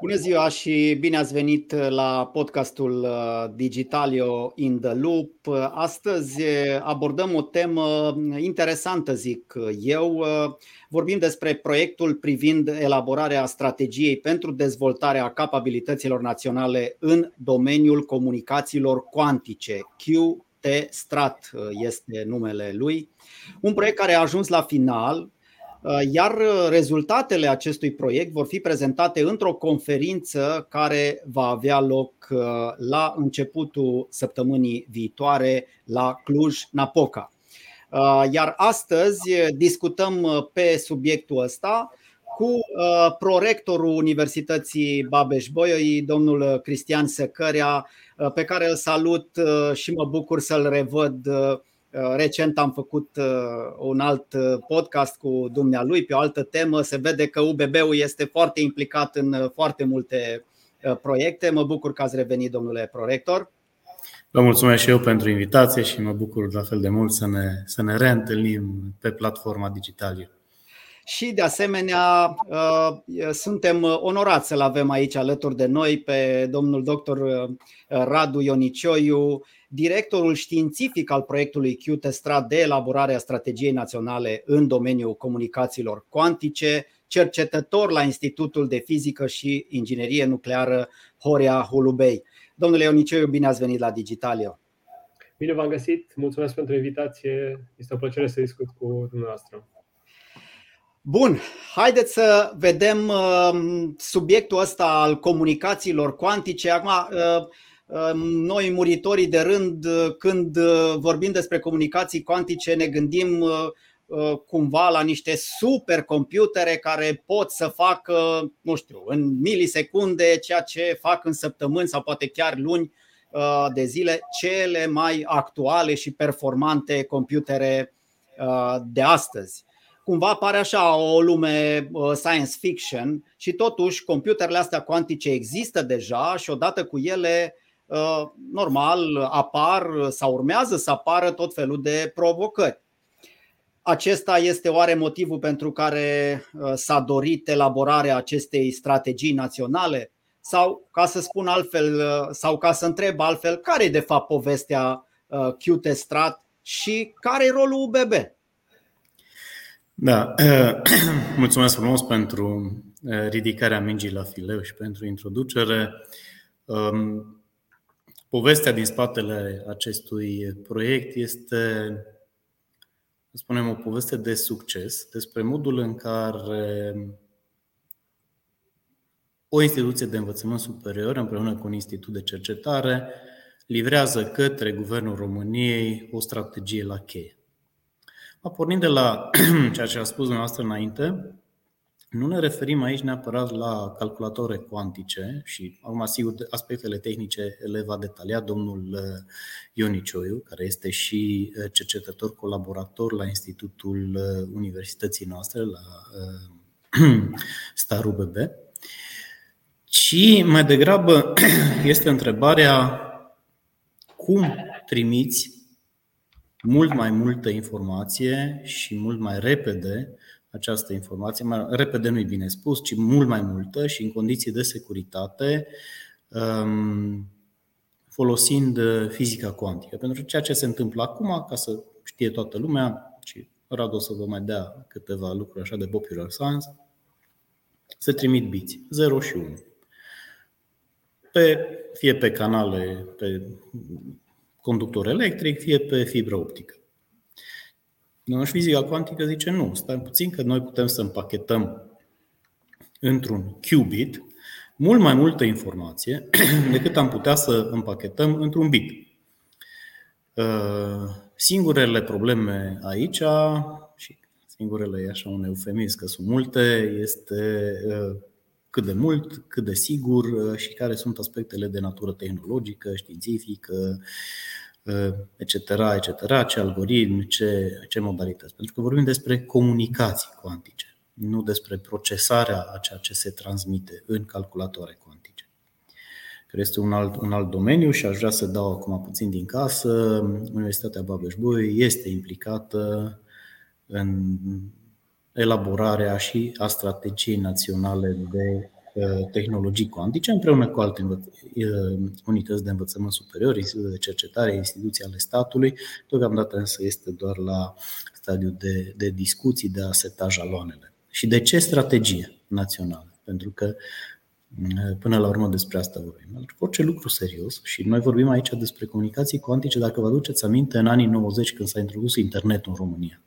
Bună ziua și bine ați venit la podcastul uh, Digitalio in the Loop. Astăzi uh, abordăm o temă interesantă, zic eu. Uh, vorbim despre proiectul privind elaborarea strategiei pentru dezvoltarea capabilităților naționale în domeniul comunicațiilor cuantice. QT Strat este numele lui. Un proiect care a ajuns la final Uh, iar uh, rezultatele acestui proiect vor fi prezentate într-o conferință care va avea loc uh, la începutul săptămânii viitoare la Cluj-Napoca. Iar astăzi discutăm pe subiectul ăsta cu prorectorul Universității Babeș-Bolyai, domnul Cristian Secărea, pe care îl salut și mă bucur să-l revăd Uh, recent am făcut uh, un alt uh, podcast cu dumnealui pe o altă temă. Se vede că UBB-ul este foarte implicat în foarte multe proiecte. Mă bucur că ați revenit, domnule prorector. Vă mulțumesc și eu pentru invitație și mă bucur la fel de mult să ne, să ne reîntâlnim pe platforma digitală. Și de asemenea suntem onorați să-l avem aici alături de noi pe domnul doctor Radu Ionicioiu, directorul științific al proiectului QTESTRA de elaborare a strategiei naționale în domeniul comunicațiilor cuantice, cercetător la Institutul de Fizică și Inginerie Nucleară Horea Hulubei. Domnule Ioniceu, bine ați venit la Digitalio. Bine v-am găsit, mulțumesc pentru invitație, este o plăcere să discut cu dumneavoastră. Bun, haideți să vedem uh, subiectul ăsta al comunicațiilor cuantice. Acum, uh, noi, muritorii de rând, când uh, vorbim despre comunicații cuantice, ne gândim uh, uh, cumva la niște supercomputere care pot să facă, nu știu, în milisecunde ceea ce fac în săptămâni sau poate chiar luni de zile cele mai actuale și performante computere de astăzi. Cumva pare așa o lume science fiction și totuși computerele astea cuantice există deja și odată cu ele Uh, normal apar sau urmează să apară tot felul de provocări. Acesta este oare motivul pentru care uh, s-a dorit elaborarea acestei strategii naționale? Sau, ca să spun altfel, uh, sau ca să întreb altfel, care e de fapt povestea QT Strat și care e rolul UBB? Da, mulțumesc frumos pentru ridicarea mingii la fileu și pentru introducere. Um, Povestea din spatele acestui proiect este, să spunem, o poveste de succes despre modul în care o instituție de învățământ superior, împreună cu un institut de cercetare, livrează către Guvernul României o strategie la cheie. Pornind de la ceea ce a spus dumneavoastră înainte, nu ne referim aici neapărat la calculatoare cuantice și, acum, sigur, aspectele tehnice le va detalia domnul uh, Ionicioiu, care este și uh, cercetător colaborator la Institutul uh, Universității noastre, la Staru BB, ci mai degrabă este întrebarea cum trimiți mult mai multă informație și mult mai repede această informație, mai repede nu-i bine spus, ci mult mai multă și în condiții de securitate, um, folosind uh, fizica cuantică. Pentru ceea ce se întâmplă acum, ca să știe toată lumea, și Radu o să vă mai dea câteva lucruri așa de popular science, se trimit biți, 0 și 1. Pe, fie pe canale, pe conductor electric, fie pe fibră optică. Și fizica cuantică zice nu, stai puțin că noi putem să împachetăm într-un qubit mult mai multă informație decât am putea să împachetăm într-un bit. Uh, singurele probleme aici, și singurele e așa un eufemism că sunt multe, este uh, cât de mult, cât de sigur uh, și care sunt aspectele de natură tehnologică, științifică, etc., etc., ce algoritmi, ce, ce modalități. Pentru că vorbim despre comunicații cuantice, nu despre procesarea a ceea ce se transmite în calculatoare cuantice. Care este un alt, un alt domeniu și aș vrea să dau acum puțin din casă. Universitatea babeș este implicată în elaborarea și a strategiei naționale de tehnologii cuantice împreună cu alte unități de învățământ superior, instituții de cercetare, instituții ale statului. Deocamdată însă este doar la stadiul de, de discuții, de a seta jaloanele. Și de ce strategie națională? Pentru că Până la urmă despre asta vorbim. Pentru orice lucru serios, și noi vorbim aici despre comunicații cuantice, dacă vă aduceți aminte, în anii 90, când s-a introdus internetul în România.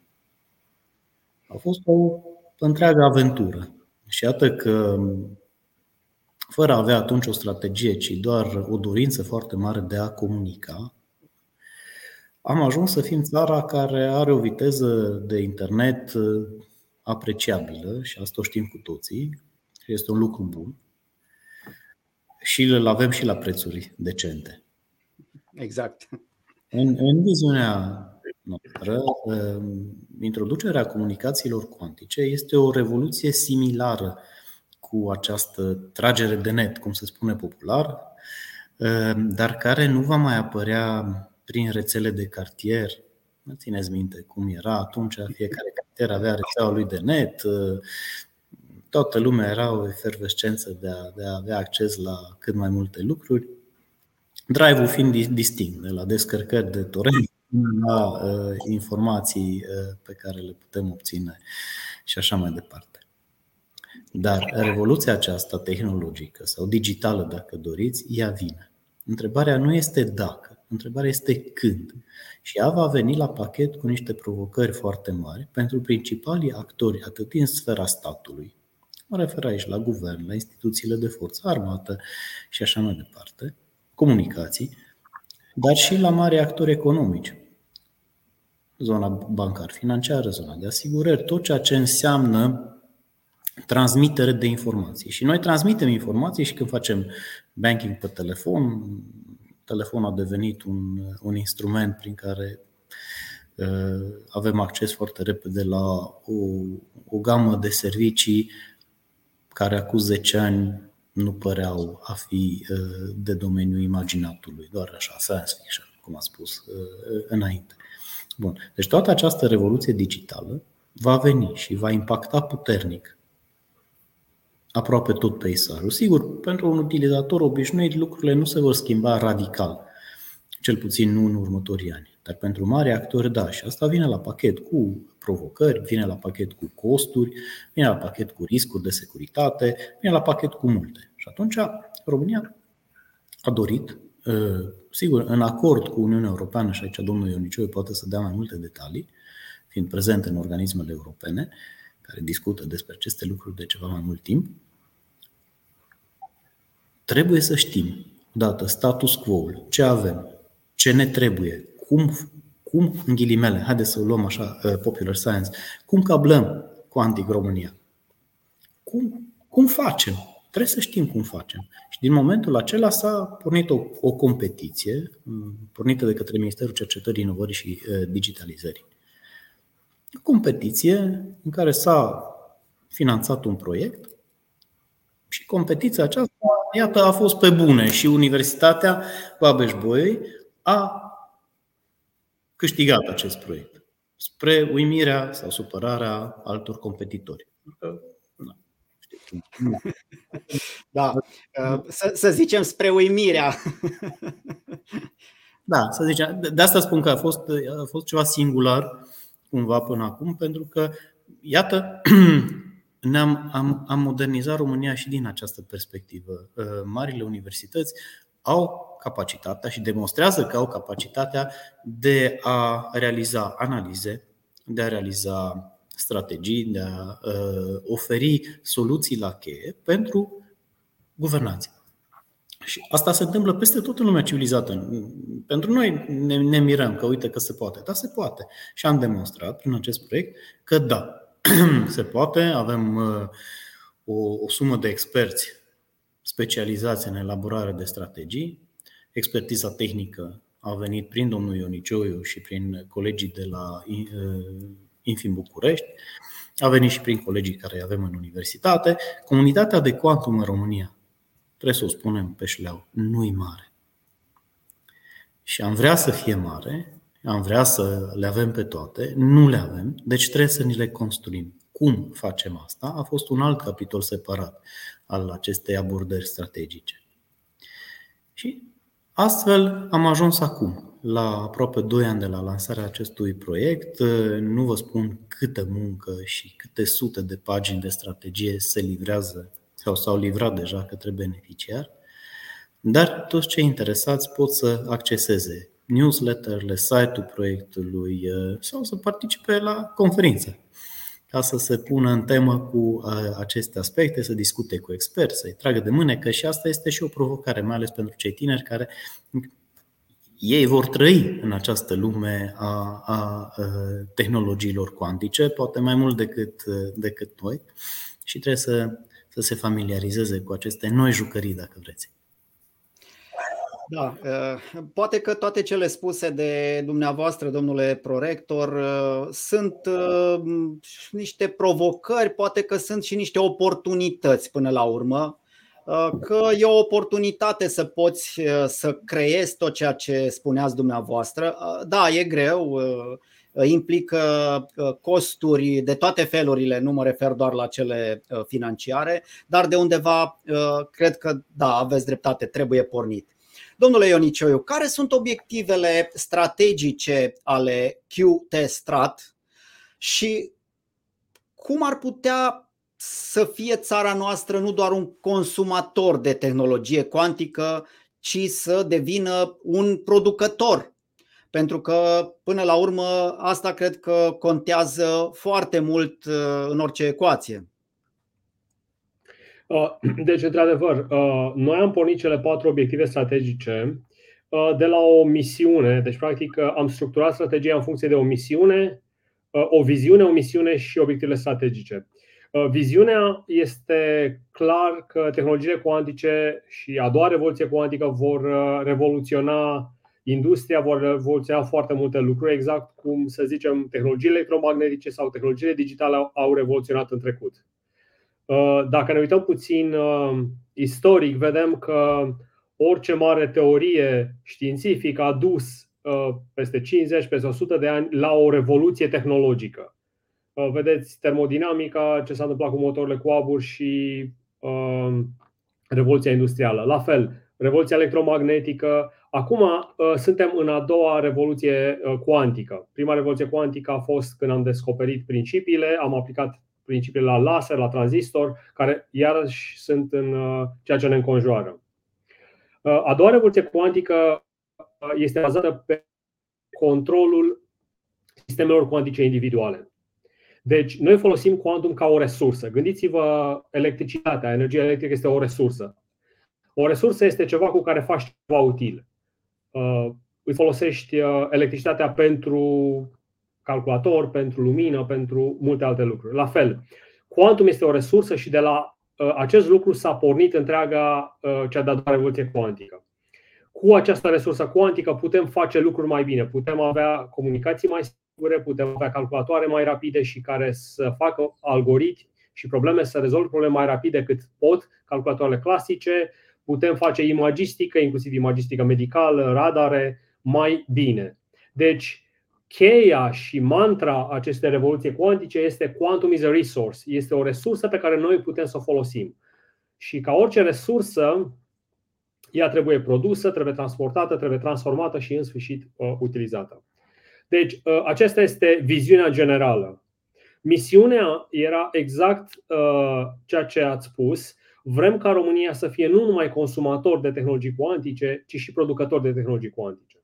A fost o întreagă aventură. Și iată că, fără a avea atunci o strategie, ci doar o dorință foarte mare de a comunica, am ajuns să fim țara care are o viteză de internet apreciabilă și asta o știm cu toții, și este un lucru bun și îl avem și la prețuri decente. Exact. În, în viziunea noastră, um, introducerea comunicațiilor cuantice este o revoluție similară cu această tragere de net, cum se spune popular, um, dar care nu va mai apărea prin rețele de cartier. Nu țineți minte cum era atunci, fiecare cartier avea rețeaua lui de net, toată lumea era o efervescență de a, de a avea acces la cât mai multe lucruri. Drive-ul fiind distinct, de la descărcări de torrent la uh, informații uh, pe care le putem obține și așa mai departe. Dar revoluția aceasta tehnologică sau digitală, dacă doriți, ea vine. Întrebarea nu este dacă, întrebarea este când. Și ea va veni la pachet cu niște provocări foarte mari pentru principalii actori, atât în sfera statului, Mă refer aici la guvern, la instituțiile de forță armată și așa mai departe, comunicații, dar și la mari actori economici. Zona bancar-financiară, zona de asigurări, tot ceea ce înseamnă transmitere de informații. Și noi transmitem informații și când facem banking pe telefon, telefonul a devenit un, un instrument prin care uh, avem acces foarte repede la o, o gamă de servicii care acum 10 ani nu păreau a fi uh, de domeniul imaginatului, doar așa, science fiction, cum a spus uh, înainte. Bun. Deci toată această revoluție digitală va veni și va impacta puternic aproape tot peisajul. Sigur, pentru un utilizator obișnuit lucrurile nu se vor schimba radical, cel puțin nu în următorii ani. Dar pentru mari actori, da, și asta vine la pachet cu provocări, vine la pachet cu costuri, vine la pachet cu riscuri de securitate, vine la pachet cu multe. Și atunci România a dorit, ă, sigur, în acord cu Uniunea Europeană, și aici domnul Ioniciu poate să dea mai multe detalii, fiind prezent în organismele europene, care discută despre aceste lucruri de ceva mai mult timp, trebuie să știm, dată status quo-ul, ce avem, ce ne trebuie, cum cum, în ghilimele, haideți să o luăm așa, uh, popular science, cum cablăm Quantic România? Cum, cum facem? Trebuie să știm cum facem. Și din momentul acela s-a pornit o, o competiție mm, pornită de către Ministerul Cercetării, Inovării și uh, Digitalizării. O competiție în care s-a finanțat un proiect și competiția aceasta, iată, a fost pe bune și Universitatea Babeș-Bolyai a câștigat acest proiect, spre uimirea sau supărarea altor competitori. Da, uh, să, să zicem spre uimirea. Da, să zicem. De asta spun că a fost, a fost ceva singular cumva până acum, pentru că, iată, ne-am am, am modernizat România și din această perspectivă. Uh, marile universități au capacitatea și demonstrează că au capacitatea de a realiza analize, de a realiza strategii, de a uh, oferi soluții la cheie pentru guvernanță. Și asta se întâmplă peste tot în lumea civilizată. Pentru noi ne, ne mirăm că uite că se poate. Da, se poate. Și am demonstrat prin acest proiect că da, se poate. Avem uh, o, o sumă de experți specializați în elaborare de strategii. Expertiza tehnică a venit prin domnul Ionicioiu și prin colegii de la uh, Infim București, a venit și prin colegii care avem în universitate. Comunitatea de quantum în România, trebuie să o spunem pe șleau, nu e mare. Și am vrea să fie mare, am vrea să le avem pe toate, nu le avem, deci trebuie să ni le construim. cum facem asta a fost un alt capitol separat al acestei abordări strategice. Și astfel am ajuns acum, la aproape 2 ani de la lansarea acestui proiect. Nu vă spun câtă muncă și câte sute de pagini de strategie se livrează sau s-au livrat deja către beneficiar, dar toți cei interesați pot să acceseze newsletterle, site-ul proiectului sau să participe la conferințe ca să se pună în temă cu aceste aspecte, să discute cu experți, să-i tragă de mânecă și asta este și o provocare, mai ales pentru cei tineri care ei vor trăi în această lume a, a, a tehnologiilor cuantice, poate mai mult decât, decât noi, și trebuie să, să se familiarizeze cu aceste noi jucării, dacă vreți. Da, poate că toate cele spuse de dumneavoastră, domnule prorector, sunt niște provocări, poate că sunt și niște oportunități până la urmă, că e o oportunitate să poți să creezi tot ceea ce spuneați dumneavoastră. Da, e greu, implică costuri de toate felurile, nu mă refer doar la cele financiare, dar de undeva cred că da, aveți dreptate, trebuie pornit. Domnule Ionicioiu, care sunt obiectivele strategice ale QT-Strat și cum ar putea să fie țara noastră nu doar un consumator de tehnologie cuantică, ci să devină un producător. Pentru că, până la urmă, asta cred că contează foarte mult uh, în orice ecuație. Uh, deci, într-adevăr, uh, noi am pornit cele patru obiective strategice uh, de la o misiune. Deci, practic, am structurat strategia în funcție de o misiune, o viziune, o misiune și obiectivele strategice. Viziunea este clar că tehnologiile cuantice și a doua revoluție cuantică vor revoluționa industria, vor revoluționa foarte multe lucruri, exact cum, să zicem, tehnologiile electromagnetice sau tehnologiile digitale au revoluționat în trecut. Uh, dacă ne uităm puțin uh, istoric, vedem că orice mare teorie științifică a dus uh, peste 50, peste 100 de ani la o revoluție tehnologică. Vedeți termodinamica, ce s-a întâmplat cu motorile cu abur și revoluția industrială. La fel, revoluția electromagnetică. Acum suntem în a doua revoluție cuantică. Prima revoluție cuantică a fost când am descoperit principiile, am aplicat principiile la laser, la tranzistor, care iarăși sunt în uh, ceea ce ne înconjoară. Uh, a doua revoluție cuantică uh, este bazată pe controlul sistemelor cuantice individuale. Deci, noi folosim quantum ca o resursă. Gândiți-vă, electricitatea, energia electrică este o resursă. O resursă este ceva cu care faci ceva util. Îți folosești electricitatea pentru calculator, pentru lumină, pentru multe alte lucruri. La fel, quantum este o resursă și de la uh, acest lucru s-a pornit întreaga uh, cea de-a doua revoluție cuantică. Cu această resursă cuantică putem face lucruri mai bine, putem avea comunicații mai sigure, putem avea calculatoare mai rapide și care să facă algoritmi și probleme, să rezolve probleme mai rapide decât pot calculatoarele clasice, putem face imagistică, inclusiv imagistică medicală, radare, mai bine. Deci, cheia și mantra acestei revoluții cuantice este quantum is a resource. Este o resursă pe care noi putem să o folosim. Și ca orice resursă, ea trebuie produsă, trebuie transportată, trebuie transformată și în sfârșit uh, utilizată. Deci, uh, aceasta este viziunea generală. Misiunea era exact uh, ceea ce ați spus. Vrem ca România să fie nu numai consumator de tehnologii cuantice, ci și producător de tehnologii cuantice.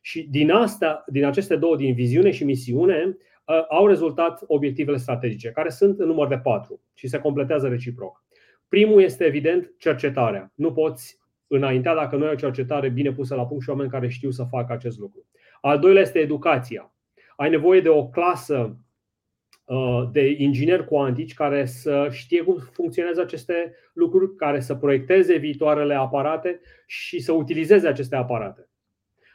Și din asta, din aceste două, din viziune și misiune, uh, au rezultat obiectivele strategice, care sunt în număr de patru și se completează reciproc. Primul este, evident, cercetarea. Nu poți înaintea dacă nu ai o cercetare bine pusă la punct și oameni care știu să facă acest lucru. Al doilea este educația. Ai nevoie de o clasă uh, de ingineri cuantici care să știe cum funcționează aceste lucruri, care să proiecteze viitoarele aparate și să utilizeze aceste aparate.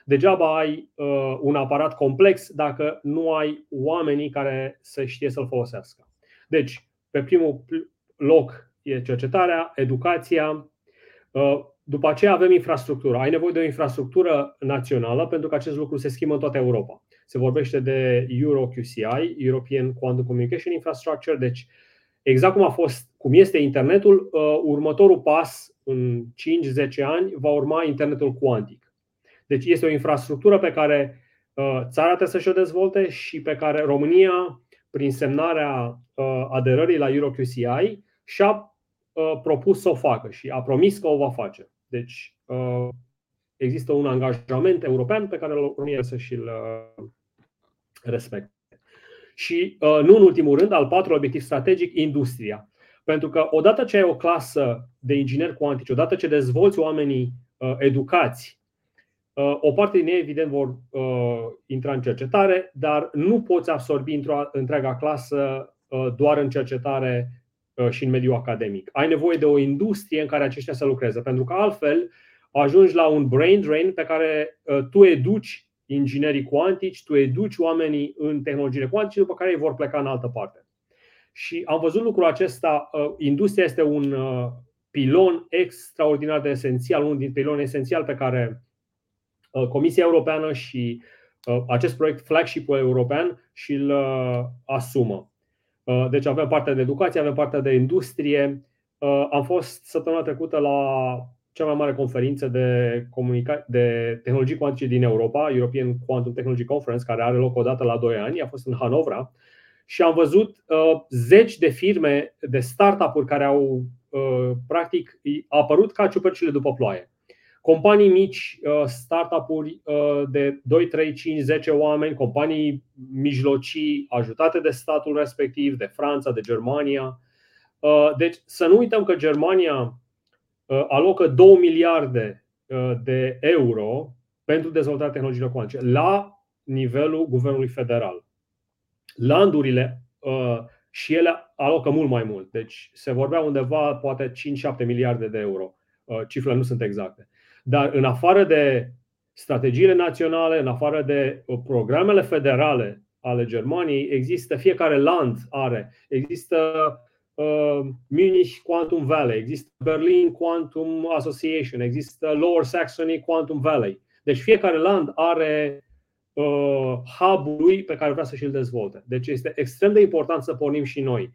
Degeaba ai uh, un aparat complex dacă nu ai oamenii care să știe să-l folosească. Deci, pe primul loc e cercetarea, educația. Uh, după aceea avem infrastructura. Ai nevoie de o infrastructură națională pentru că acest lucru se schimbă în toată Europa. Se vorbește de EuroQCI, European Quantum Communication Infrastructure, deci exact cum a fost, cum este internetul, următorul pas în 5-10 ani va urma internetul cuantic. Deci este o infrastructură pe care țara trebuie să și-o dezvolte și pe care România, prin semnarea aderării la EuroQCI, și-a propus să o facă și a promis că o va face. Deci există un angajament european pe care România să și-l respecte. Și, nu în ultimul rând, al patrulea obiectiv strategic, industria. Pentru că odată ce ai o clasă de ingineri cuantici, odată ce dezvolți oamenii educați, o parte din ei, evident, vor intra în cercetare, dar nu poți absorbi într-o întreaga clasă doar în cercetare și în mediul academic. Ai nevoie de o industrie în care aceștia să lucreze, pentru că altfel ajungi la un brain drain pe care tu educi inginerii cuantici, tu educi oamenii în tehnologiile cuantice, după care ei vor pleca în altă parte. Și am văzut lucrul acesta. Industria este un pilon extraordinar de esențial, unul din piloni esențial pe care Comisia Europeană și acest proiect flagship european și îl asumă. Deci avem partea de educație, avem partea de industrie. Am fost săptămâna trecută la cea mai mare conferință de, comunica- de tehnologii cuantice din Europa, European Quantum Technology Conference, care are loc o dată la 2 ani, a fost în Hanovra și am văzut uh, zeci de firme, de startup-uri care au uh, practic apărut ca ciupercile după ploaie. Companii mici, uh, startup-uri uh, de 2, 3, 5, 10 oameni, companii mijlocii ajutate de statul respectiv, de Franța, de Germania. Uh, deci să nu uităm că Germania Uh, alocă 2 miliarde uh, de euro pentru dezvoltarea tehnologiilor cuantice la nivelul guvernului federal. Landurile uh, și ele alocă mult mai mult. Deci se vorbea undeva poate 5-7 miliarde de euro. Cifrele nu sunt exacte. Dar în afară de strategiile naționale, în afară de programele federale ale Germaniei, există fiecare land are, există uh, Munich Quantum Valley, există Berlin Quantum Association, există Lower Saxony Quantum Valley. Deci fiecare land are uh, hub-ul lui pe care vrea să și-l dezvolte. Deci este extrem de important să pornim și noi.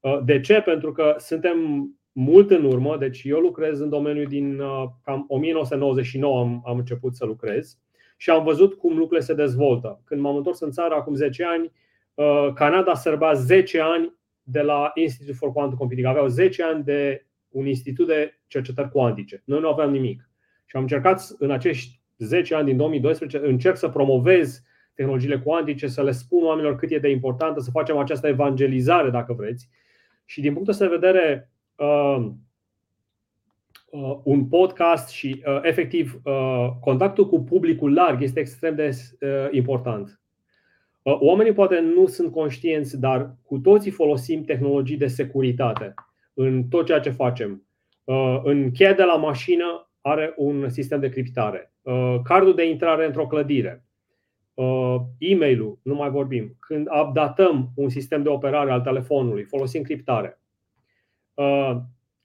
Uh, de ce? Pentru că suntem mult în urmă, deci eu lucrez în domeniul din uh, cam 1999 am, am început să lucrez și am văzut cum lucrurile se dezvoltă. Când m-am întors în țară acum 10 ani, uh, Canada sărbea 10 ani de la Institute for Quantum Computing. Aveau 10 ani de un institut de cercetări cuantice. Noi nu aveam nimic. Și am încercat în acești 10 ani din 2012, încerc să promovez tehnologiile cuantice, să le spun oamenilor cât e de importantă, să facem această evangelizare, dacă vreți. Și din punctul ăsta de vedere, uh, uh, un podcast și uh, efectiv uh, contactul cu publicul larg este extrem de uh, important. Uh, oamenii poate nu sunt conștienți, dar cu toții folosim tehnologii de securitate în tot ceea ce facem. Uh, în cheia de la mașină are un sistem de criptare. Uh, cardul de intrare într-o clădire. E-mailul, nu mai vorbim. Când updatăm un sistem de operare al telefonului, folosim criptare.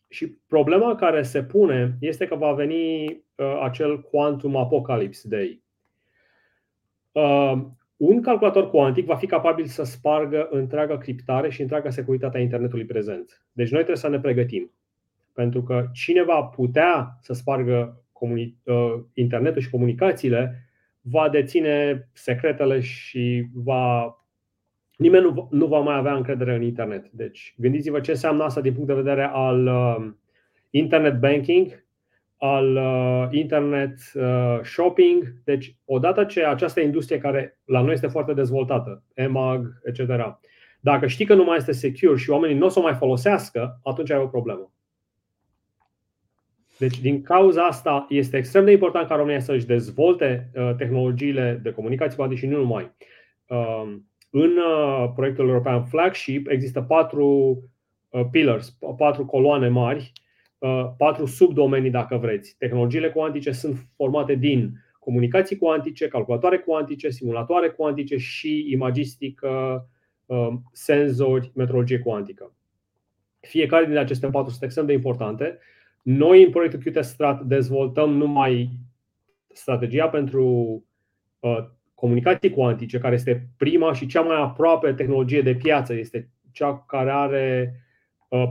Și problema care se pune este că va veni acel quantum apocalypse day un calculator cuantic va fi capabil să spargă întreaga criptare și întreaga securitate a internetului prezent. Deci noi trebuie să ne pregătim. Pentru că cine va putea să spargă comuni- uh, internetul și comunicațiile va deține secretele și va. Nimeni nu, nu va mai avea încredere în internet. Deci gândiți-vă ce înseamnă asta din punct de vedere al uh, internet banking, al uh, internet uh, shopping. Deci, odată ce această industrie care la noi este foarte dezvoltată, EMAG, etc., dacă știi că nu mai este secure și oamenii nu o să o mai folosească, atunci ai o problemă. Deci, din cauza asta, este extrem de important ca România să-și dezvolte uh, tehnologiile de comunicații cuantice și nu numai. Uh, în uh, proiectul european Flagship există patru uh, pillars, patru coloane mari Uh, patru subdomenii, dacă vreți. Tehnologiile cuantice sunt formate din comunicații cuantice, calculatoare cuantice, simulatoare cuantice și imagistică, uh, senzori, metrologie cuantică. Fiecare din aceste patru sunt extrem de importante. Noi, în proiectul QT Strat, dezvoltăm numai strategia pentru uh, comunicații cuantice, care este prima și cea mai aproape tehnologie de piață, este cea care are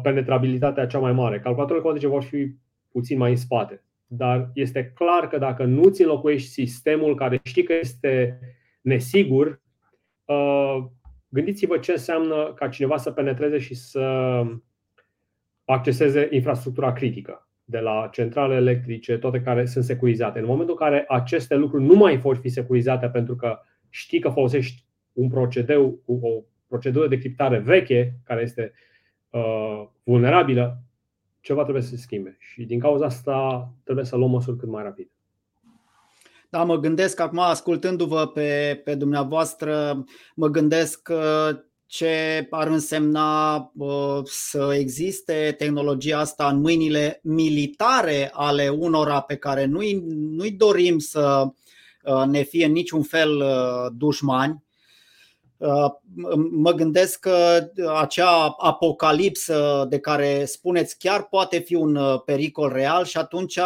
penetrabilitatea cea mai mare. Calculatoarele cuantice vor fi puțin mai în spate. Dar este clar că dacă nu ți înlocuiești sistemul care știi că este nesigur, gândiți-vă ce înseamnă ca cineva să penetreze și să acceseze infrastructura critică de la centrale electrice, toate care sunt securizate. În momentul în care aceste lucruri nu mai vor fi securizate pentru că știi că folosești un procedeu, o procedură de criptare veche, care este uh, vulnerabilă, ceva trebuie să se schimbe. Și din cauza asta trebuie să luăm măsuri cât mai rapid. Da, mă gândesc acum, ascultându-vă pe, pe dumneavoastră, mă gândesc că ce ar însemna uh, să existe tehnologia asta în mâinile militare ale unora pe care nu-i, nu-i dorim să uh, ne fie în niciun fel uh, dușmani. Mă gândesc că acea apocalipsă de care spuneți chiar poate fi un pericol real și atunci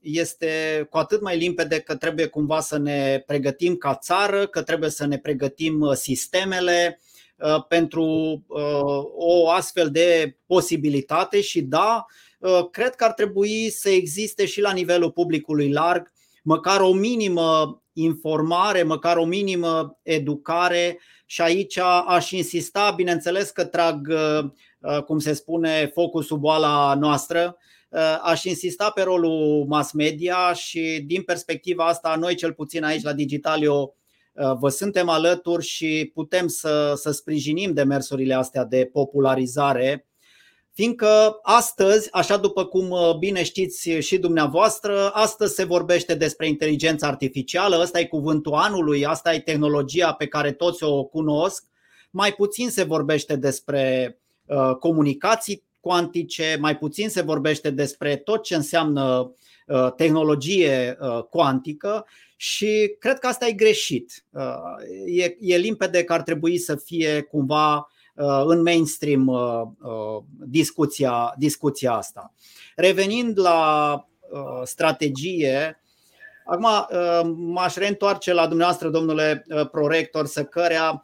este cu atât mai limpede că trebuie cumva să ne pregătim ca țară, că trebuie să ne pregătim sistemele, Uh, pentru uh, o astfel de posibilitate și da, uh, cred că ar trebui să existe și la nivelul publicului larg măcar o minimă informare, măcar o minimă educare și aici aș insista, bineînțeles că trag, cum se spune, focul sub boala noastră, aș insista pe rolul mass media și din perspectiva asta, noi cel puțin aici la Digitalio Uh, vă suntem alături și putem să, să sprijinim demersurile astea de popularizare, fiindcă astăzi, așa după cum uh, bine știți și dumneavoastră, astăzi se vorbește despre inteligența artificială, ăsta e cuvântul anului, asta e tehnologia pe care toți o cunosc, mai puțin se vorbește despre uh, comunicații cuantice, mai puțin se vorbește despre tot ce înseamnă tehnologie cuantică. Și cred că asta e greșit. Uh, e, e limpede că ar trebui să fie cumva uh, în mainstream uh, discuția, discuția asta. Revenind la strategie, acum m-aș reîntoarce la dumneavoastră, domnule prorector, să cărea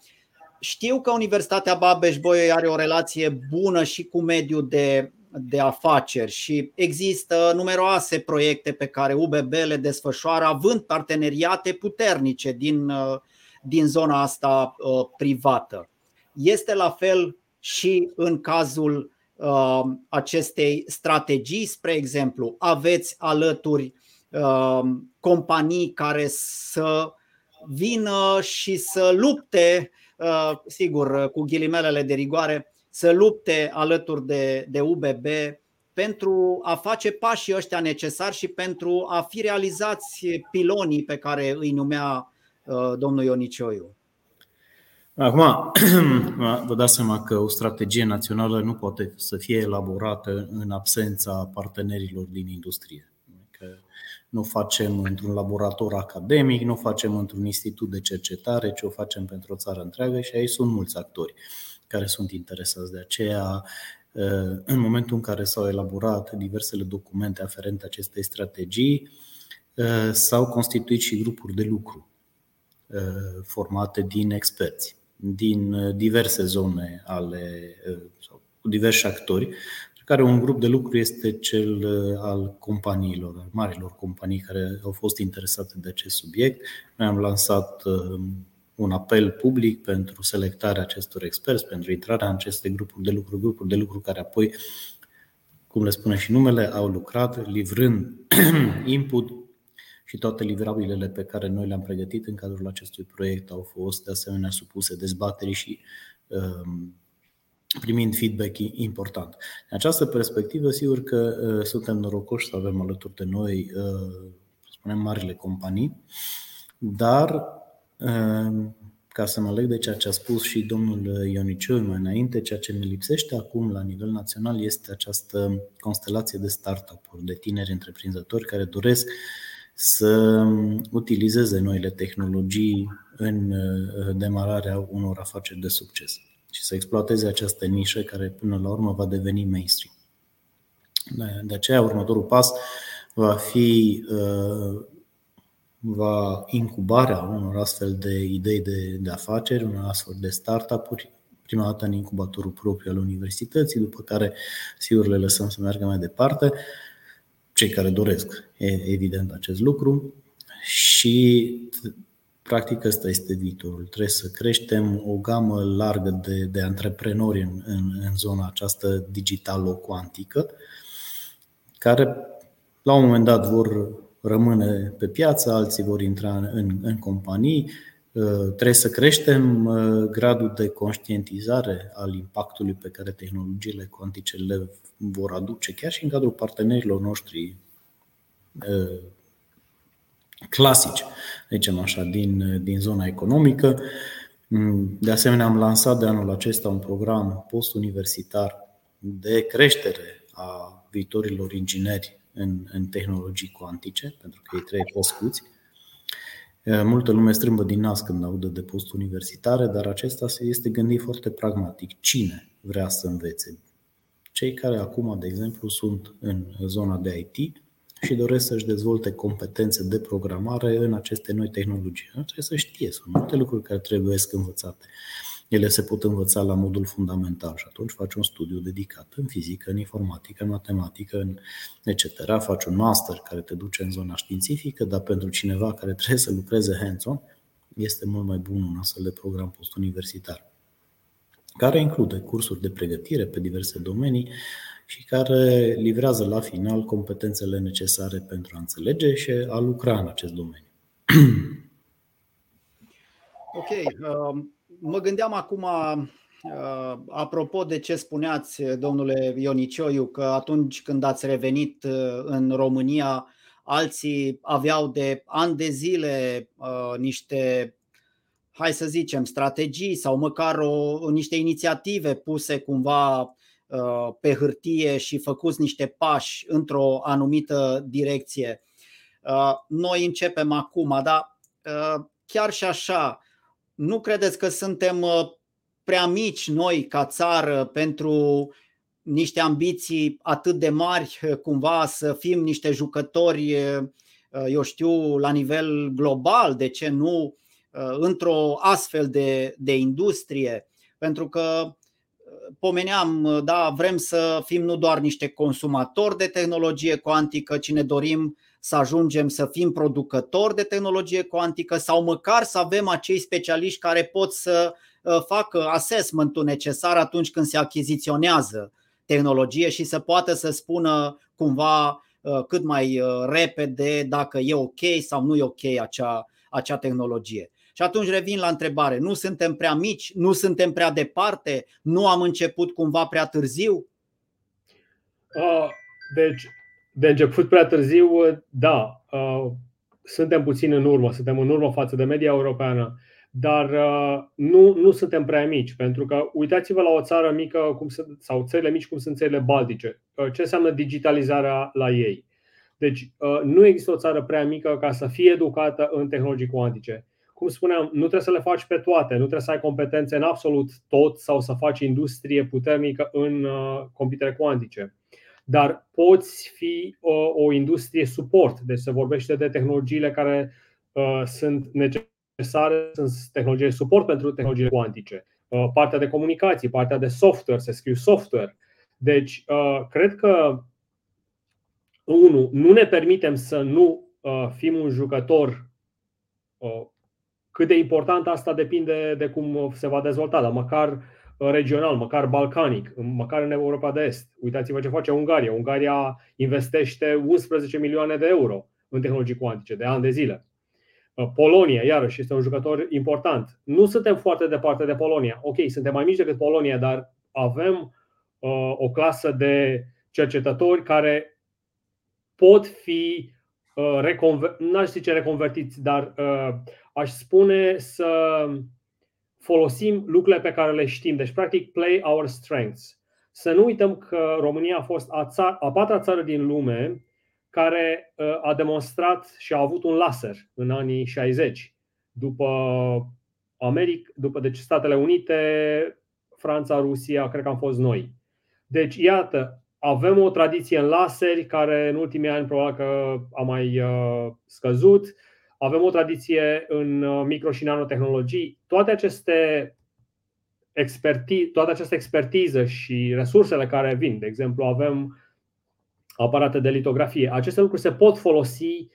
știu că Universitatea Babeș-Bolyai are o relație bună și cu mediul de de afaceri și există numeroase proiecte pe care UBB le desfășoară având parteneriate puternice din, uh, din zona asta uh, privată. Este la fel și în cazul uh, acestei strategii, spre exemplu, aveți alături companii care să vină și să lupte, sigur, cu ghilimelele de rigoare, să lupte alături de, de UBB pentru a face pașii ăștia necesari și pentru a fi realizați pilonii pe care îi numea uh, domnul Ionicioiu. Acum, vă dați seama că o strategie națională nu poate să fie elaborată în absența partenerilor din industrie. Că nu facem într-un laborator academic, nu facem într-un institut de cercetare, ci o facem pentru o țară întreagă și aici sunt mulți actori care sunt interesați. De aceea, uh, în momentul în care s-au elaborat diversele documente aferente acestei strategii, uh, s-au constituit și grupuri de lucru uh, formate din experți din diverse zone ale sau cu diversi actori, care un grup de lucru este cel al companiilor, al marilor companii care au fost interesate de acest subiect. Noi am lansat un apel public pentru selectarea acestor experți, pentru intrarea în aceste grupuri de lucru, grupuri de lucru care apoi, cum le spune și numele, au lucrat livrând input și toate livrabilele pe care noi le-am pregătit în cadrul acestui proiect au fost de asemenea supuse dezbaterii și um, primind feedback important. În această perspectivă, sigur că uh, suntem norocoși să avem alături de noi, uh, spunem, marile companii, dar Ehm, ca să mă leg de ceea ce a spus și domnul Ioniciu mai înainte, ceea ce ne lipsește acum la nivel național este această constelație de startup-uri, de tineri întreprinzători care doresc să utilizeze noile tehnologii în eh, demararea unor afaceri de succes și să exploateze această nișă care până la urmă va deveni mainstream. De aceea, următorul pas va fi eh, va incubarea unor astfel de idei de, de afaceri, unor astfel de startup-uri, prima dată în incubatorul propriu al universității, după care, sigur, le lăsăm să meargă mai departe, cei care doresc, e evident, acest lucru. Și, practic, ăsta este viitorul. Trebuie să creștem o gamă largă de, de antreprenori în, în, în zona aceasta digitalo-cuantică, care, la un moment dat, vor rămâne pe piață, alții vor intra în, în companii. Uh, trebuie să creștem uh, gradul de conștientizare al impactului pe care tehnologiile cuantice le vor aduce, chiar și în cadrul partenerilor noștri uh, clasici, zicem așa, din, din zona economică. Mm, de asemenea, am lansat de anul acesta un program postuniversitar de creștere a viitorilor ingineri în, în tehnologii cuantice, pentru că ei trebuie crescuți. Multă lume strâmbă din nas când audă de post universitare, dar acesta este gândit foarte pragmatic. Cine vrea să învețe? Cei care acum, de exemplu, sunt în zona de IT și doresc să-și dezvolte competențe de programare în aceste noi tehnologii. Trebuie să știe, sunt multe lucruri care trebuie învățate. Ele se pot învăța la modul fundamental și atunci faci un studiu dedicat în fizică, în informatică, în matematică, în etc. Faci un master care te duce în zona științifică, dar pentru cineva care trebuie să lucreze hands-on, este mult mai bun un astfel de program postuniversitar care include cursuri de pregătire pe diverse domenii și care livrează la final competențele necesare pentru a înțelege și a lucra în acest domeniu. Ok. Um, mă gândeam acum, uh, apropo de ce spuneați, domnule Ionicioiu, că atunci când ați revenit uh, în România, alții aveau de ani de zile uh, niște, hai să zicem, strategii sau măcar o, niște inițiative puse cumva pe hârtie și făcuți niște pași într-o anumită direcție. Noi începem acum, dar chiar și așa, nu credeți că suntem uh, prea mici noi ca țară pentru niște ambiții atât de mari, uh, cumva să fim niște jucători, uh, eu știu, la nivel global, de ce nu, într-o astfel de, de industrie? Pentru că pomeneam, da, vrem să fim nu doar niște consumatori de tehnologie cuantică, ci ne dorim să ajungem să fim producători de tehnologie cuantică sau măcar să avem acei specialiști care pot să uh, facă assessment-ul necesar atunci când se achiziționează tehnologie și să poată să spună cumva uh, cât mai uh, repede dacă e ok sau nu e ok acea, acea tehnologie. Și atunci revin la întrebare, nu suntem prea mici, nu suntem prea departe, nu am început cumva prea târziu? Deci de început prea târziu, da, uh, suntem puțin în urmă, suntem în urmă față de media europeană, dar uh, nu, nu suntem prea mici, pentru că uitați-vă la o țară mică cum sunt, sau țările mici cum sunt țările baltice. Uh, ce înseamnă digitalizarea la ei? Deci nu există o țară prea mică ca să fie educată în tehnologii cuantice. Cum spuneam, nu trebuie să le faci pe toate, nu trebuie să ai competențe în absolut tot sau să faci industrie puternică în computere cuantice dar poți fi o, o industrie suport. Deci se vorbește de tehnologiile care uh, sunt necesare, sunt tehnologii de suport pentru tehnologiile cuantice. Uh, partea de comunicații, partea de software, să scriu software. Deci, uh, cred că, unu, nu ne permitem să nu uh, fim un jucător. Uh, cât de important asta depinde de cum se va dezvolta, dar măcar regional, măcar balcanic, măcar în Europa de Est. Uitați-vă ce face Ungaria. Ungaria investește 11 milioane de euro în tehnologii cuantice de ani de zile. Uh, Polonia, iarăși, este un jucător important. Nu suntem foarte departe de Polonia. Ok, suntem mai mici decât Polonia, dar avem uh, o clasă de cercetători care pot fi uh, reconver- n-aș zice reconvertiți, dar uh, aș spune să folosim lucrurile pe care le știm. Deci, practic, play our strengths. Să nu uităm că România a fost a, ța- a patra țară din lume care uh, a demonstrat și a avut un laser în anii 60. După America, după deci Statele Unite, Franța, Rusia, cred că am fost noi. Deci, iată, avem o tradiție în laseri care în ultimii ani probabil că a mai uh, scăzut. Avem o tradiție în uh, micro și nanotehnologii. Toate aceste experti, toată această expertiză și resursele care vin, de exemplu, avem aparate de litografie, aceste lucruri se pot folosi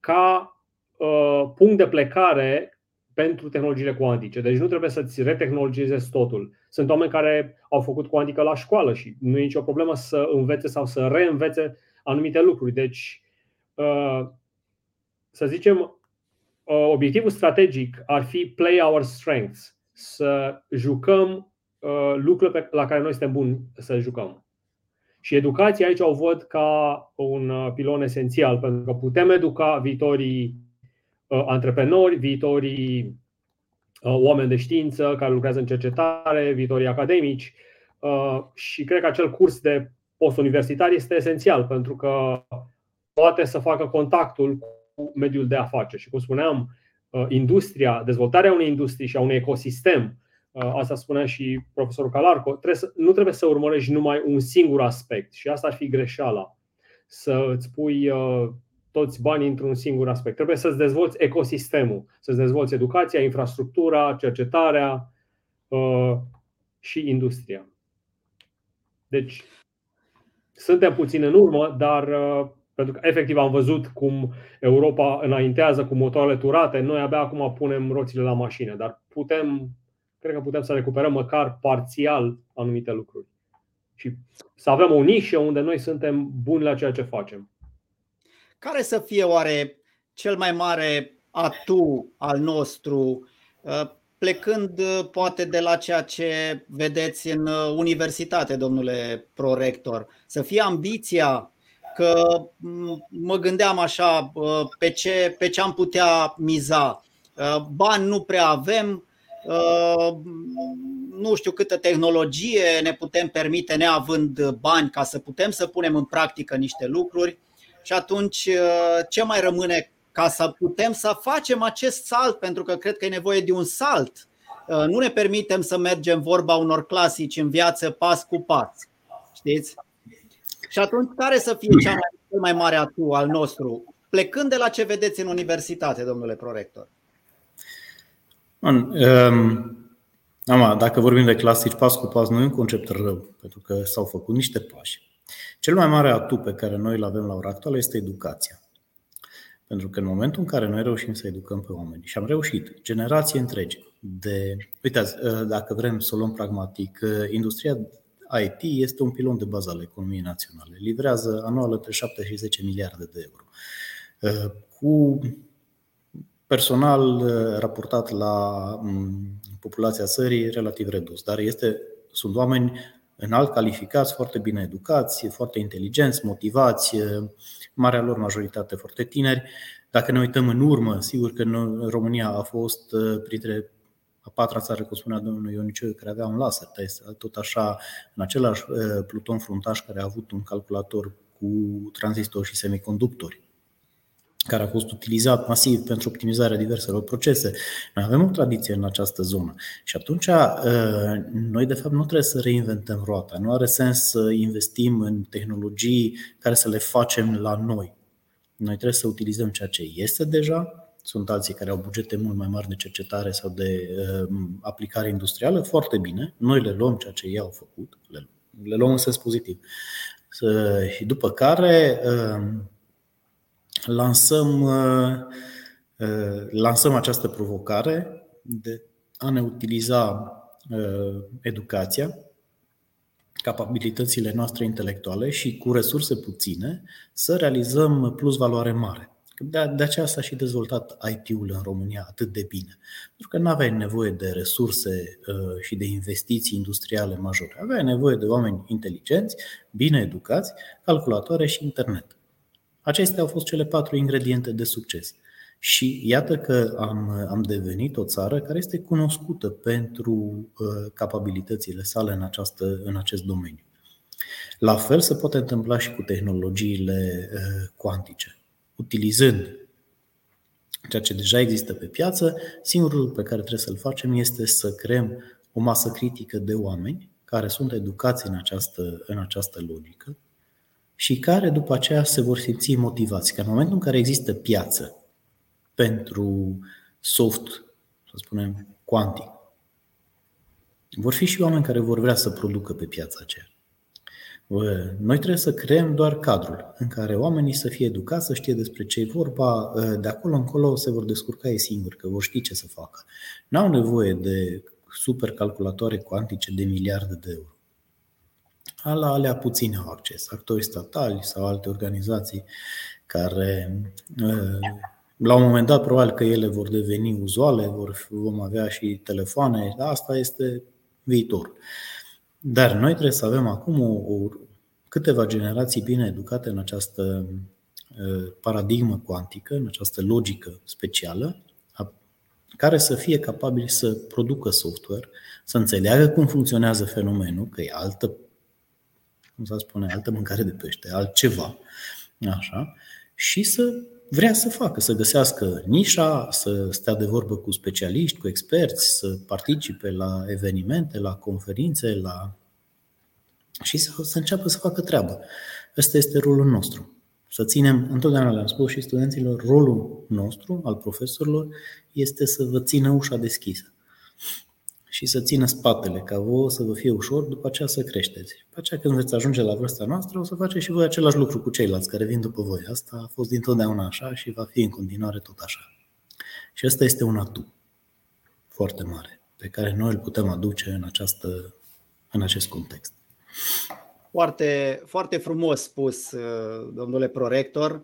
ca uh, punct de plecare pentru tehnologiile cuantice. Deci nu trebuie să-ți retehnologizezi totul. Sunt oameni care au făcut cuantică la școală și nu e nicio problemă să învețe sau să reînvețe anumite lucruri. Deci, uh, să zicem, uh, obiectivul strategic ar fi play our strengths, să jucăm uh, lucrurile la care noi suntem buni să jucăm. Și educația aici o văd ca un pilon esențial, pentru că putem educa viitorii antreprenori, viitorii oameni de știință care lucrează în cercetare, viitorii academici și cred că acel curs de post-universitar este esențial pentru că poate să facă contactul cu mediul de afaceri. Și cum spuneam, uh, industria, dezvoltarea unei industrii și a unui ecosistem, uh, asta spunea și profesorul Calarco, trebuie să, nu trebuie să urmărești numai un singur aspect și asta ar fi greșeala. Să îți pui uh, toți banii într-un singur aspect. Trebuie să-ți dezvolți ecosistemul, să-ți dezvolți educația, infrastructura, cercetarea și industria. Deci, suntem puțin în urmă, dar pentru că efectiv am văzut cum Europa înaintează cu motoarele turate, noi abia acum punem roțile la mașină, dar putem, cred că putem să recuperăm măcar parțial anumite lucruri. Și să avem o nișă unde noi suntem buni la ceea ce facem. Care să fie oare cel mai mare atu al nostru, uh, plecând uh, poate de la ceea ce vedeți în uh, universitate, domnule prorector, să fie ambiția că mă gândeam așa pe ce, pe ce am putea miza. Bani nu prea avem, nu știu câtă tehnologie ne putem permite neavând bani ca să putem să punem în practică niște lucruri și atunci ce mai rămâne ca să putem să facem acest salt, pentru că cred că e nevoie de un salt. Nu ne permitem să mergem vorba unor clasici în viață pas cu pas. Știți? Și atunci, care să fie cea mai, cel mai mare atu al nostru, plecând de la ce vedeți în universitate, domnule prorector? Bun, um, ama, dacă vorbim de clasici pas cu pas, nu e un concept rău, pentru că s-au făcut niște pași. Cel mai mare atu pe care noi îl avem la ora actuală este educația. Pentru că în momentul în care noi reușim să educăm pe oameni și am reușit generații întregi de. Uitați, dacă vrem să o luăm pragmatic, industria IT este un pilon de bază al economiei naționale. Livrează anual între 7 și 10 miliarde de euro. Uh, cu personal uh, raportat la mm, populația țării relativ redus, dar este, sunt oameni înalt calificați, foarte bine educați, foarte inteligenți, motivați, uh, marea lor majoritate foarte tineri. Dacă ne uităm în urmă, sigur că România a fost printre a patra țară, cum spunea domnul Ioniciu, care avea un laser test, tot așa, în același uh, pluton fruntaș care a avut un calculator cu tranzistori și semiconductori care a fost utilizat masiv pentru optimizarea diverselor procese. Noi avem o tradiție în această zonă și atunci uh, noi de fapt nu trebuie să reinventăm roata. Nu are sens să investim în tehnologii care să le facem la noi. Noi trebuie să utilizăm ceea ce este deja, sunt alții care au bugete mult mai mari de cercetare sau de uh, aplicare industrială, foarte bine. Noi le luăm ceea ce ei au făcut, le, le luăm în sens pozitiv. Și după care uh, lansăm, uh, lansăm această provocare de a ne utiliza educația, capabilitățile noastre intelectuale și cu resurse puține să realizăm plus valoare mare. De, de aceea s-a și dezvoltat IT-ul în România atât de bine. Pentru că nu aveai nevoie de resurse uh, și de investiții industriale majore. Aveai nevoie de oameni inteligenți, bine educați, calculatoare și internet. Acestea au fost cele patru ingrediente de succes. Și iată că am, am devenit o țară care este cunoscută pentru uh, capabilitățile sale în, această, în acest domeniu. La fel se poate întâmpla și cu tehnologiile uh, cuantice utilizând ceea ce deja există pe piață, singurul lucru pe care trebuie să-l facem este să creăm o masă critică de oameni care sunt educați în această, în această logică și care după aceea se vor simți motivați. Că în momentul în care există piață pentru soft, să spunem, cuantic. Vor fi și oameni care vor vrea să producă pe piața aceea. Noi trebuie să creăm doar cadrul în care oamenii să fie educați, să știe despre ce e vorba, de acolo încolo se vor descurca ei singuri, că vor ști ce să facă. N-au nevoie de supercalculatoare cuantice de miliarde de euro. La alea puțini au acces, actori statali sau alte organizații care la un moment dat probabil că ele vor deveni uzuale, vor, vom avea și telefoane, asta este viitor. Dar noi trebuie să avem acum o, o, câteva generații bine educate în această paradigmă cuantică, în această logică specială, care să fie capabili să producă software, să înțeleagă cum funcționează fenomenul, că e altă, cum să spune, altă mâncare de pește, altceva, așa, și să vrea să facă, să găsească nișa, să stea de vorbă cu specialiști, cu experți, să participe la evenimente, la conferințe, la... și să, să înceapă să facă treabă. Ăsta este rolul nostru. Să ținem, întotdeauna le-am spus și studenților, rolul nostru, al profesorilor, este să vă țină ușa deschisă și să țină spatele, ca vouă să vă fie ușor, după aceea să creșteți. După aceea când veți ajunge la vârsta noastră, o să faceți și voi același lucru cu ceilalți care vin după voi. Asta a fost dintotdeauna așa și va fi în continuare tot așa. Și asta este un atu foarte mare pe care noi îl putem aduce în, această, în acest context. Foarte, foarte frumos spus, domnule prorector.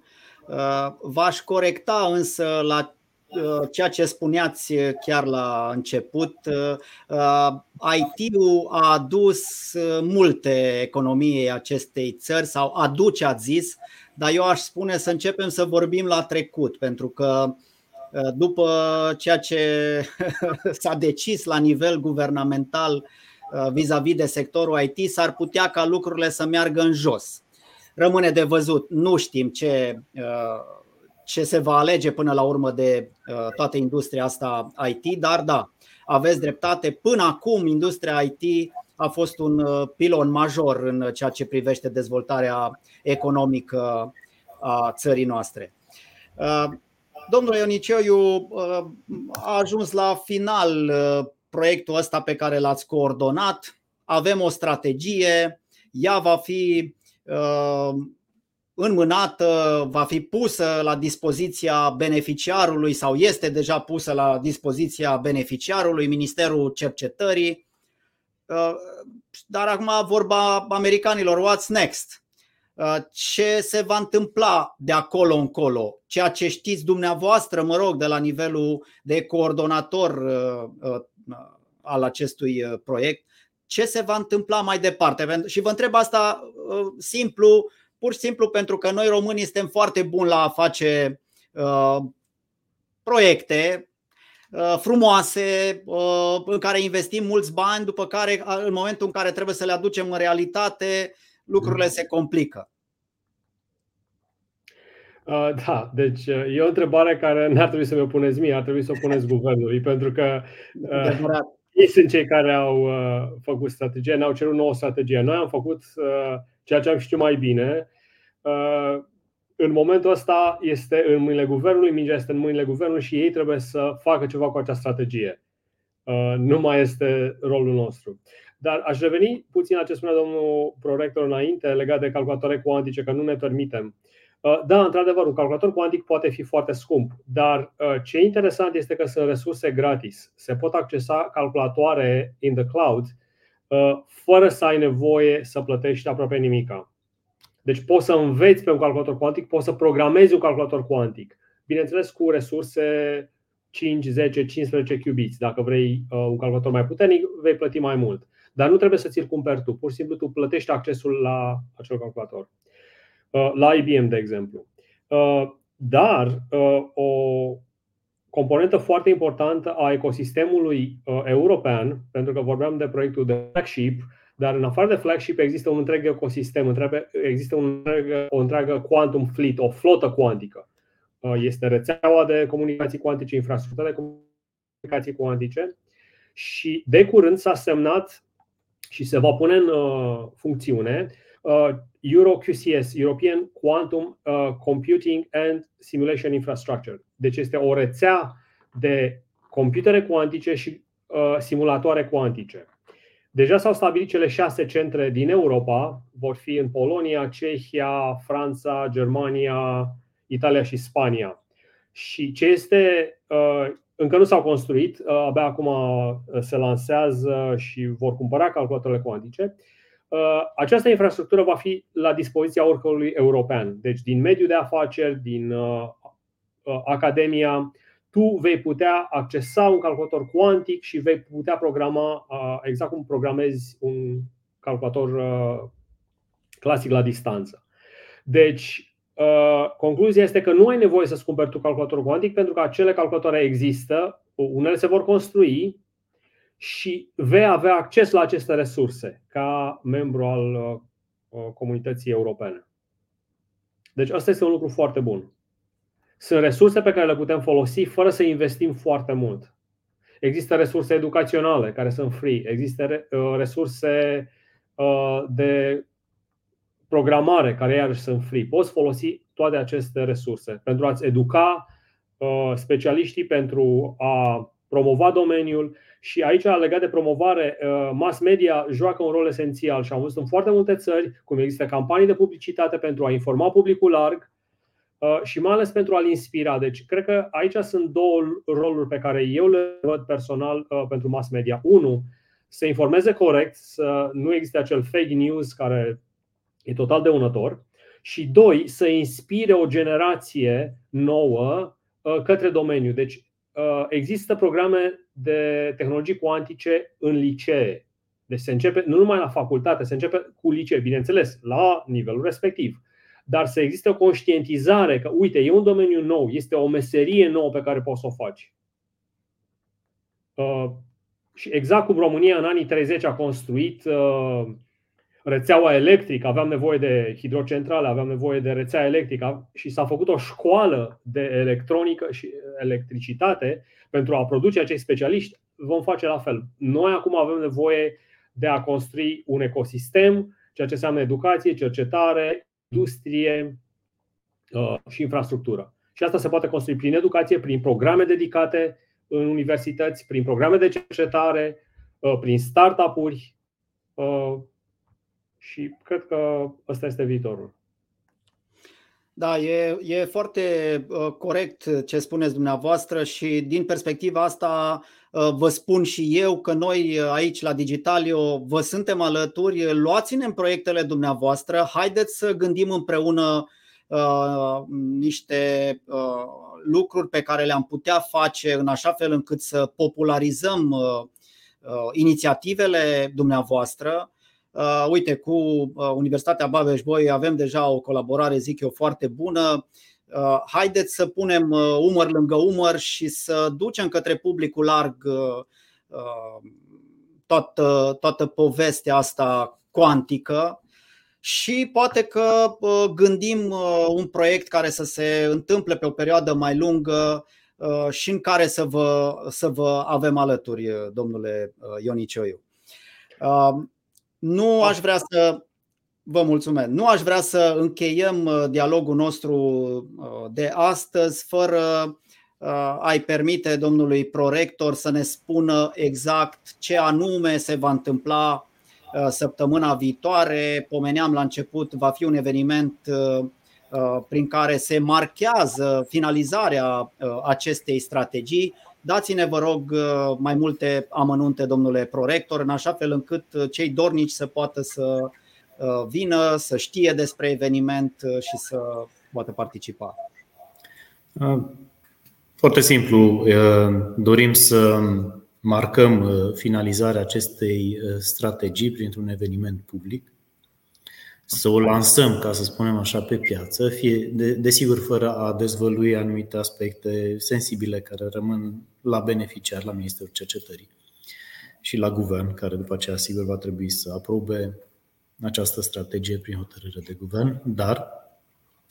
V-aș corecta însă la Uh, ceea ce spuneați chiar la început, uh, IT-ul a adus multe economiei acestei țări sau aduce, ați zis, dar eu aș spune să începem să vorbim la trecut, pentru că uh, după ceea ce s-a decis la nivel guvernamental vis-a-vis de sectorul IT, s-ar putea ca lucrurile să meargă în jos. Rămâne de văzut, nu știm ce ce se va alege până la urmă de uh, toată industria asta IT, dar da, aveți dreptate. Până acum, industria IT a fost un uh, pilon major în ceea ce privește dezvoltarea economică a țării noastre. Uh, domnul Ionicioiu a ajuns la final proiectul ăsta pe care l-ați coordonat. Avem o strategie, ea va fi înmânată, va fi pusă la dispoziția beneficiarului sau este deja pusă la dispoziția beneficiarului, Ministerul Cercetării. Uh, dar acum vorba americanilor, what's next? Uh, ce se va întâmpla de acolo încolo? Ceea ce știți dumneavoastră, mă rog, de la nivelul de coordonator uh, al acestui proiect, ce se va întâmpla mai departe? Și vă întreb asta simplu, pur și simplu pentru că noi românii suntem foarte buni la a face uh, proiecte uh, frumoase uh, în care investim mulți bani, după care în momentul în care trebuie să le aducem în realitate, lucrurile se complică. Uh, da, deci uh, e o întrebare care n-ar trebui să mi-o puneți mie, ar trebui să o puneți guvernului, pentru că uh, ei sunt cei care au uh, făcut strategia, ne-au cerut nouă strategie. Noi am făcut uh, ceea ce am știut mai bine. Uh, în momentul ăsta este în mâinile guvernului, mingea este în mâinile guvernului și ei trebuie să facă ceva cu această strategie. Uh, nu mai este rolul nostru. Dar aș reveni puțin la ce spunea domnul prorector înainte legat de calculatoare cuantice, că nu ne permitem. Uh, da, într-adevăr, un calculator cuantic poate fi foarte scump, dar ce e interesant este că sunt resurse gratis. Se pot accesa calculatoare in the cloud fără să ai nevoie să plătești aproape nimica. Deci poți să înveți pe un calculator cuantic, poți să programezi un calculator cuantic. Bineînțeles cu resurse 5, 10, 15 qubits. Dacă vrei uh, un calculator mai puternic, vei plăti mai mult. Dar nu trebuie să ți-l cumperi tu. Pur și simplu tu plătești accesul la acel calculator. Uh, la IBM, de exemplu. Uh, dar o componentă foarte importantă a ecosistemului european, pentru că vorbeam de proiectul de flagship, dar în afară de flagship există un întreg ecosistem, există un întreg, o întreagă quantum fleet, o flotă cuantică. Uh, este rețeaua de comunicații cuantice, infrastructura de comunicații cuantice și de curând s-a semnat și se va pune în uh, funcțiune uh, EuroQCS, European Quantum Computing and Simulation Infrastructure. Deci este o rețea de computere cuantice și simulatoare cuantice. Deja s-au stabilit cele șase centre din Europa, vor fi în Polonia, Cehia, Franța, Germania, Italia și Spania. Și ce este, uh, încă nu s-au construit, uh, abia acum uh, se lansează și vor cumpăra calculatoarele cuantice. Această infrastructură va fi la dispoziția oricărui european. Deci din mediul de afaceri, din academia, tu vei putea accesa un calculator cuantic și vei putea programa exact cum programezi un calculator clasic la distanță. Deci, concluzia este că nu ai nevoie să-ți cumperi tu calculatorul cuantic pentru că acele calculatoare există, unele se vor construi și vei avea acces la aceste resurse ca membru al comunității europene. Deci asta este un lucru foarte bun. Sunt resurse pe care le putem folosi fără să investim foarte mult. Există resurse educaționale care sunt free, există uh, resurse uh, de programare care iarăși sunt free. Poți folosi toate aceste resurse pentru a-ți educa uh, specialiștii, pentru a promova domeniul și aici, legat de promovare, mass media joacă un rol esențial și am văzut în foarte multe țări cum există campanii de publicitate pentru a informa publicul larg, Uh, și mai ales pentru a-l inspira. Deci, cred că aici sunt două roluri pe care eu le văd personal uh, pentru mass media. Unu, să informeze corect, să nu existe acel fake news care e total dăunător. Și doi, să inspire o generație nouă uh, către domeniu. Deci, există programe de tehnologii cuantice în licee. Deci se începe nu numai la facultate, se începe cu licee, bineînțeles, la nivelul respectiv dar să existe o conștientizare că, uite, e un domeniu nou, este o meserie nouă pe care poți să o faci. Uh, și exact cum România în anii 30 a construit uh, rețeaua electrică, aveam nevoie de hidrocentrale, aveam nevoie de rețea electrică și s-a făcut o școală de electronică și electricitate pentru a produce acești specialiști, vom face la fel. Noi acum avem nevoie de a construi un ecosistem, ceea ce înseamnă educație, cercetare, industrie uh, și infrastructură. Și asta se poate construi prin educație, prin programe dedicate în universități, prin programe de cercetare, uh, prin startup-uri uh, și cred că ăsta este viitorul. Da, e, e foarte corect ce spuneți dumneavoastră și din perspectiva asta vă spun și eu că noi aici la Digitalio vă suntem alături, luați-ne în proiectele dumneavoastră, haideți să gândim împreună uh, niște uh, lucruri pe care le-am putea face în așa fel încât să popularizăm uh, uh, inițiativele dumneavoastră. Uh, uite, cu Universitatea Babeș-Bolyai avem deja o colaborare, zic eu, foarte bună. Uh, haideți să punem uh, umăr lângă umăr și să ducem către publicul larg uh, toată, toată povestea asta cuantică și poate că gândim un proiect care să se întâmple pe o perioadă mai lungă și în care să vă, să vă avem alături, domnule Ionicioiu. Nu aș vrea să Vă mulțumesc. Nu aș vrea să încheiem uh, dialogul nostru uh, de astăzi fără uh, a-i permite domnului prorector să ne spună exact ce anume se va întâmpla săptămâna viitoare. Pomeneam la început, va fi un eveniment prin care se marchează finalizarea acestei strategii. Dați-ne, vă rog, mai multe amănunte, domnule prorector, în așa fel încât cei dornici să poată să Uh, vină, să știe despre eveniment uh, și să poată participa? Uh, foarte simplu. Dorim să marcăm finalizarea acestei strategii printr-un eveniment public, să o lansăm, ca să spunem așa, pe piață, fie, de, desigur fără a dezvălui anumite aspecte sensibile care rămân la beneficiar la Ministerul Cercetării și la guvern, care după aceea sigur va trebui să aprobe această strategie prin hotărâre de guvern, dar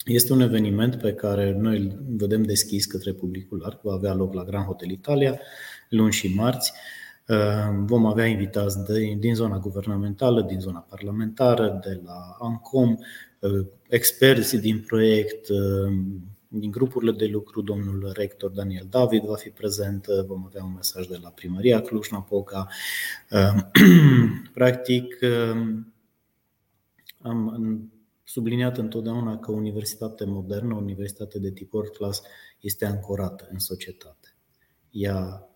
este un eveniment pe care noi îl vedem deschis către publicul larg. Va avea loc la Grand Hotel Italia, luni și marți. Vom avea invitați de, din zona guvernamentală, din zona parlamentară, de la ANCOM, experți din proiect, din grupurile de lucru, domnul rector Daniel David va fi prezent, vom avea un mesaj de la primăria Cluj-Napoca. Practic, am subliniat întotdeauna că o universitate modernă, o universitate de tip world class, este ancorată în societate. Ea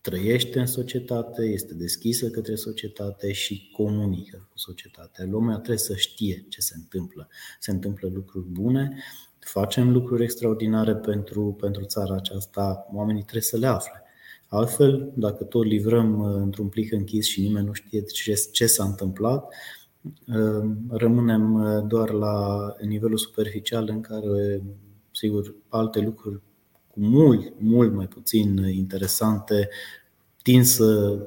trăiește în societate, este deschisă către societate și comunică cu societatea. Lumea trebuie să știe ce se întâmplă. Se întâmplă lucruri bune, facem lucruri extraordinare pentru, pentru țara aceasta, oamenii trebuie să le afle. Altfel, dacă tot livrăm uh, într-un plic închis și nimeni nu știe ce, ce s-a întâmplat, uh, rămânem uh, doar la nivelul superficial în care, sigur, alte lucruri cu mult, mult mai puțin interesante tind să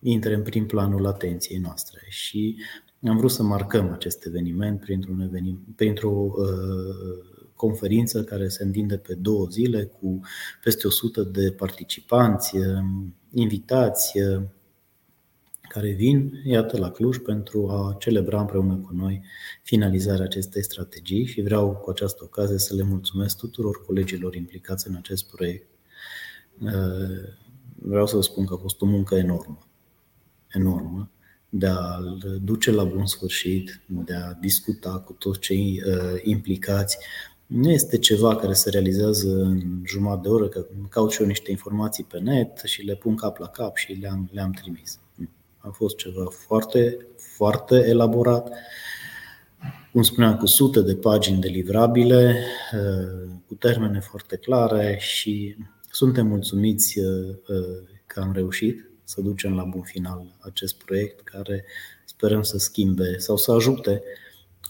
intre în prim planul atenției noastre. Și am vrut să marcăm acest eveniment printr-un eveniment, printr-o uh, conferință care se întinde pe două zile cu peste 100 de participanți, uh, invitați uh, care vin, iată, la Cluj pentru a celebra împreună cu noi finalizarea acestei strategii și vreau cu această ocazie să le mulțumesc tuturor colegilor implicați în acest proiect. Uh, vreau să vă spun că a fost o muncă enormă, enormă, de a-l duce la bun sfârșit, de a discuta cu toți cei uh, implicați. Nu este ceva care se realizează în jumătate de oră, că caut și eu niște informații pe net și le pun cap la cap și le-am, le-am trimis. A fost ceva foarte, foarte elaborat, cum spuneam, cu sute de pagini de livrabile, uh, cu termene foarte clare și suntem mulțumiți uh, că am reușit să ducem la bun final acest proiect care sperăm să schimbe sau să ajute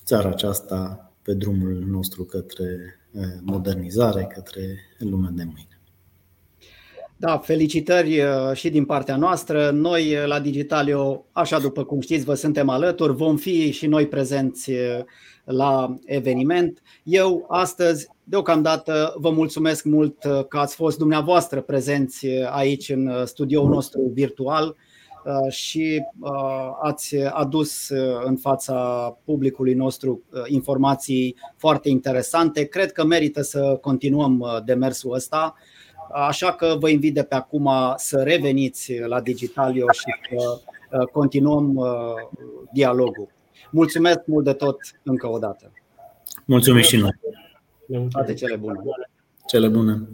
țara aceasta pe drumul nostru către eh, modernizare, către lumea de mâine. Da, felicitări eh, și din partea noastră. Noi eh, la Digitalio, așa după cum știți, vă suntem alături, vom fi și noi prezenți la eveniment. Eu astăzi, deocamdată, vă mulțumesc mult că ați fost dumneavoastră prezenți aici în studioul nostru virtual uh, și uh, ați adus uh, în fața publicului nostru informații foarte interesante. Cred că merită să continuăm demersul ăsta. Așa că vă invit de pe acum să reveniți la Digitalio și să continuăm dialogul. Mulțumesc mult de tot încă o dată. Mulțumim și noi. Toate cele bune. Cele bune.